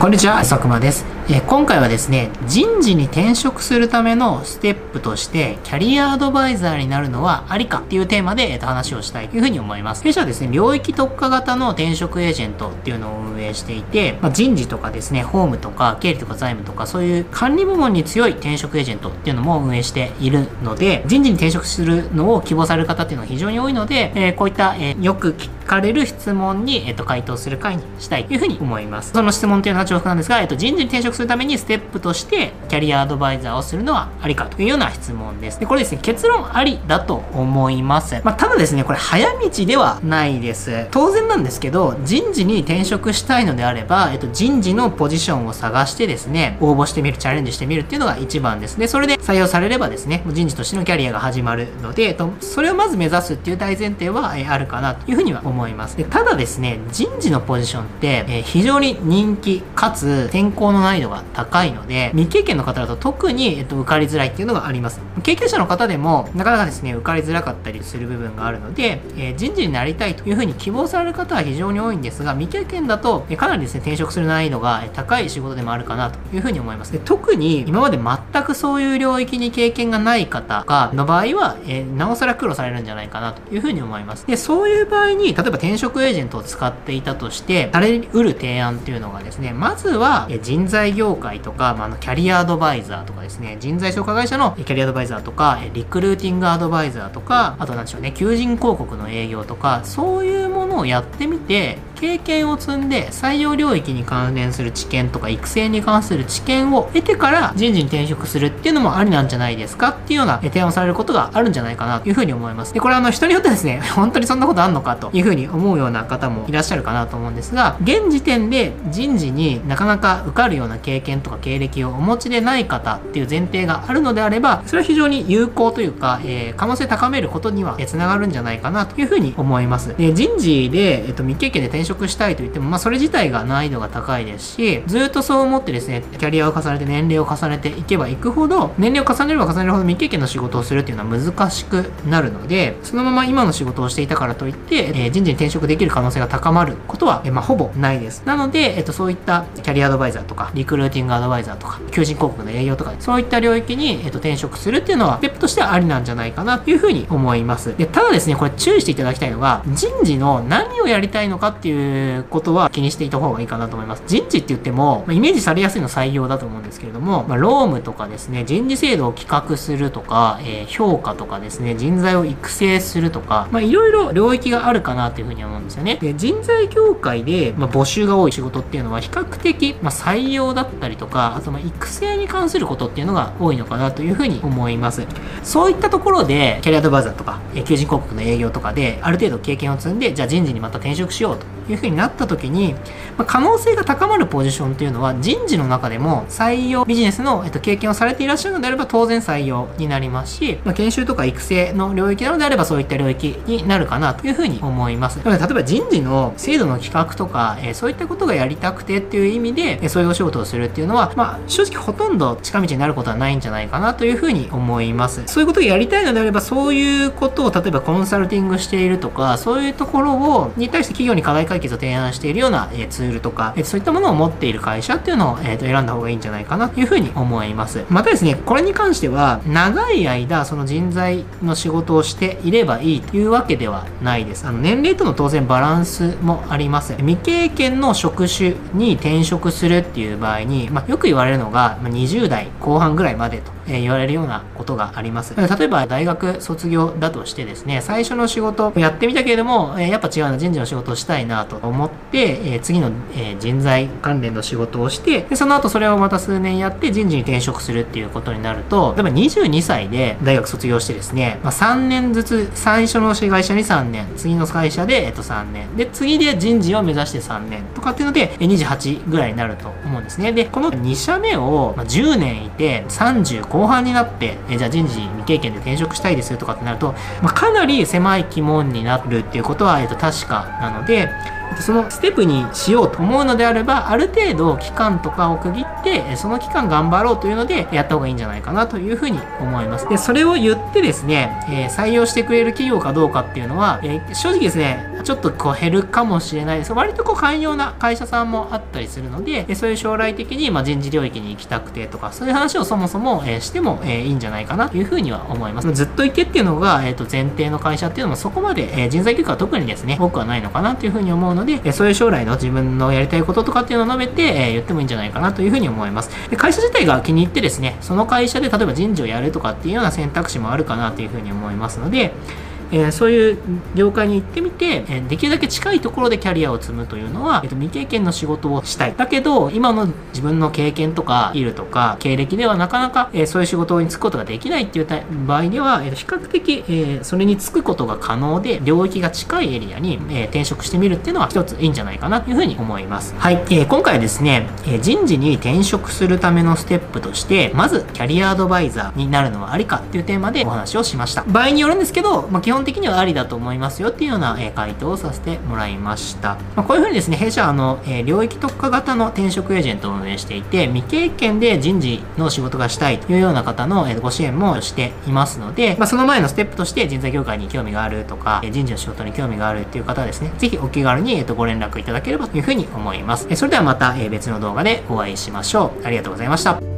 こんにちは、佐久間です。え今回はですね、人事に転職するためのステップとして、キャリアアドバイザーになるのはありかっていうテーマで、えーと話をしたいというふうに思います。弊社はですね、領域特化型の転職エージェントっていうのを運営していて、まあ、人事とかですね、法務とか経理とか財務とか、そういう管理部門に強い転職エージェントっていうのも運営しているので、人事に転職するのを希望される方っていうのが非常に多いので、えーこういった、えーよく聞かれる質問に、えっと回答する回にしたいというふうに思います。その質問というのは重複なんですが、えっと人事に転職するためにステップとしてキャリアアドバイザーをするのはありかというような質問です。で、これですね、結論ありだと思います。まあ、ただですね、これ早道ではないです。当然なんですけど、人事に転職したいのであれば、えっと人事のポジションを探してですね、応募してみる、チャレンジしてみるっていうのが一番ですね。それで採用されればですね、人事としてのキャリアが始まるので、えっとそれをまず目指すっていう大前提は、えあるかなというふうには思います。思いますでただですね、人事のポジションって、えー非常に人気かつ転校の難易度が高いので、未経験の方だと特に、えっと受かりづらいっていうのがあります。経験者の方でもなかなかですね、受かりづらかったりする部分があるので、えー人事になりたいというふうに希望される方は非常に多いんですが、未経験だと、えーかなりですね、転職する難易度が高い仕事でもあるかなというふうに思います。で特に今まで全くそういう領域に経験がない方がの場合は、えーなおさら苦労されるんじゃないかなというふうに思います。で、そういう場合に、例えばえば転職エージェントを使っていたとして、されうる提案っていうのがですね、まずは人材業界とか、まあ、のキャリアアドバイザーとかですね、人材紹介会社のキャリアアドバイザーとか、リクルーティングアドバイザーとか、あと何でしょうね、求人広告の営業とか、そういうものをやってみて、経験を積んで採用領域に関連する知見とか育成に関する知見を得てから人事に転職するっていうのもありなんじゃないですかっていうような提案をされることがあるんじゃないかなというふうに思います。で、これはあの人によってはですね、本当にそんなことあんのかというふうに思うような方もいらっしゃるかなと思うんですが、現時点で人事になかなか受かるような経験とか経歴をお持ちでない方っていう前提があるのであれば、それは非常に有効というか、えー可能性高めることにはえーつながるんじゃないかなというふうに思います。で人事で、えっと、未経験で転職したいと言っても、まあ、それ自体が難易度が高いですし、ずっとそう思ってですね、キャリアを重ねて年齢を重ねていけばいくほど、年齢を重ねれば重ねるほど未経験の仕事をするっていうのは難しくなるので、そのまま今の仕事をしていたからといって、えー人事に転職できる可能性が高まることは、えーまあ、ほぼないです。なので、えっと、そういったキャリアアドバイザーとか、リクルーティングアドバイザーとか、求人広告の営業とか、そういった領域に、えっと、転職するっていうのは、ステップとしてはありなんじゃないかなというふうに思います。で、ただですね、これ注意していただきたいのが、人事の何をやりたいのかっていううことは気にしていた方がいいかなと思います。人事って言っても、まイメージされやすいのは採用だと思うんですけれども、まあ、労務とかですね、人事制度を企画するとか、えー評価とかですね、人材を育成するとか、まあ、いろいろ領域があるかなというふうに思うんですよね。で、人材業界で、まあ、募集が多い仕事っていうのは比較的、まあ、採用だったりとか、あとま育成に関することっていうのが多いのかなというふうに思います。そういったところで、キャリアアドバイザーとか、えー求人広告の営業とかで、ある程度経験を積んで、じゃあ人事にまた転職しようというふうになった時に、まあ、可能性が高まるポジションっていうのは、人事の中でも採用ビジネスの、えっと、経験をされていらっしゃるのであれば、当然採用になりますし、まあ、研修とか育成の領域なのであれば、そういった領域になるかなというふうに思います。なので、例えば人事の制度の企画とか、えーそういったことがやりたくてっていう意味で、えーそういうお仕事をするっていうのは、まあ、正直ほとんど近道になることはないんじゃないかなというふうに思います。そういうことをやりたいのであれば、そういうことを例えばコンサルティングしているとか、そういうところを、に対して企業に課題解決を提案しているような、えツールとか、えそういったものを持っている会社っていうのを、えーと選んだ方がいいんじゃないかなというふうに思います。またですね、これに関しては、長い間、その人材の仕事をしていればいいというわけではないです。あの、年齢との当然バランスもあります。未経験の職種に転職するっていう場合に、まあ、よく言われるのが、ま20代後半ぐらいまでと、え言われるようなことがあります。例えば、大学卒業だとしてですね、最初の仕事やってみたけれども、えやっぱ違うな、人事の仕事をしたいなと思って、えー次の、えー人材関連の仕事をして、でその後それをまた数年やって人事に転職するっていうことになると、例えば22歳で大学卒業してですね、まあ、3年ずつ、最初の会社に3年、次の会社で、えっと、3年、で、次で人事を目指して3年とかっていうので、え28ぐらいになると思うんですね。で、この2社目をまあ10年いて、30後半になって、えーじゃあ人事未経験で転職したいですとかってなると、まあ、かなり狭い鬼門になるっていうことは、えっと、確かなので、そのステップにしようと思うのであれば、ある程度期間とかを区切って、その期間頑張ろうというので、やった方がいいんじゃないかなというふうに思います。で、それを言ってですね、え、採用してくれる企業かどうかっていうのは、え、正直ですね、ちょっとこう減るかもしれないです。割とこう寛容な会社さんもあったりするので、そういう将来的にま人事領域に行きたくてとか、そういう話をそもそも、えしても、えいいんじゃないかなというふうには思います。ずっと行けっていうのが、え、と前提の会社っていうのもそこまで、え人材教育は特にですね、多くはないのかなというふうに思います思うので、えそういう将来の自分のやりたいこととかっていうのを述べて、え言ってもいいんじゃないかなというふうに思います。で会社自体が気に入ってですね、その会社で例えば人事をやるとかっていうような選択肢もあるかなというふうに思いますので、えー、そういう業界に行ってみて、えー、できるだけ近いところでキャリアを積むというのは、えーと、未経験の仕事をしたい。だけど、今の自分の経験とか、いるとか、経歴ではなかなか、えー、そういう仕事に就くことができないっていう場合では、えー、比較的、えー、それに就くことが可能で、領域が近いエリアに、えー、転職してみるっていうのは一ついいんじゃないかなというふうに思います。はい。えー、今回はですね、えー、人事に転職するためのステップとして、まず、キャリアアドバイザーになるのはありかっていうテーマでお話をしました。場合によるんですけど、まあ、基本的にはありだと思いますよっていうような、え回答をさせてもらいました。まあ、こういうふうにですね、弊社はあの、え領域特化型の転職エージェントを運営していて、未経験で人事の仕事がしたいというような方の、えご支援もしていますので、まあ、その前のステップとして人材業界に興味があるとか、人事の仕事に興味があるっていう方はですね、ぜひお気軽に、えー、とご連絡いただければというふうに思います。えそれではまた、え別の動画でお会いしましょう。ありがとうございました。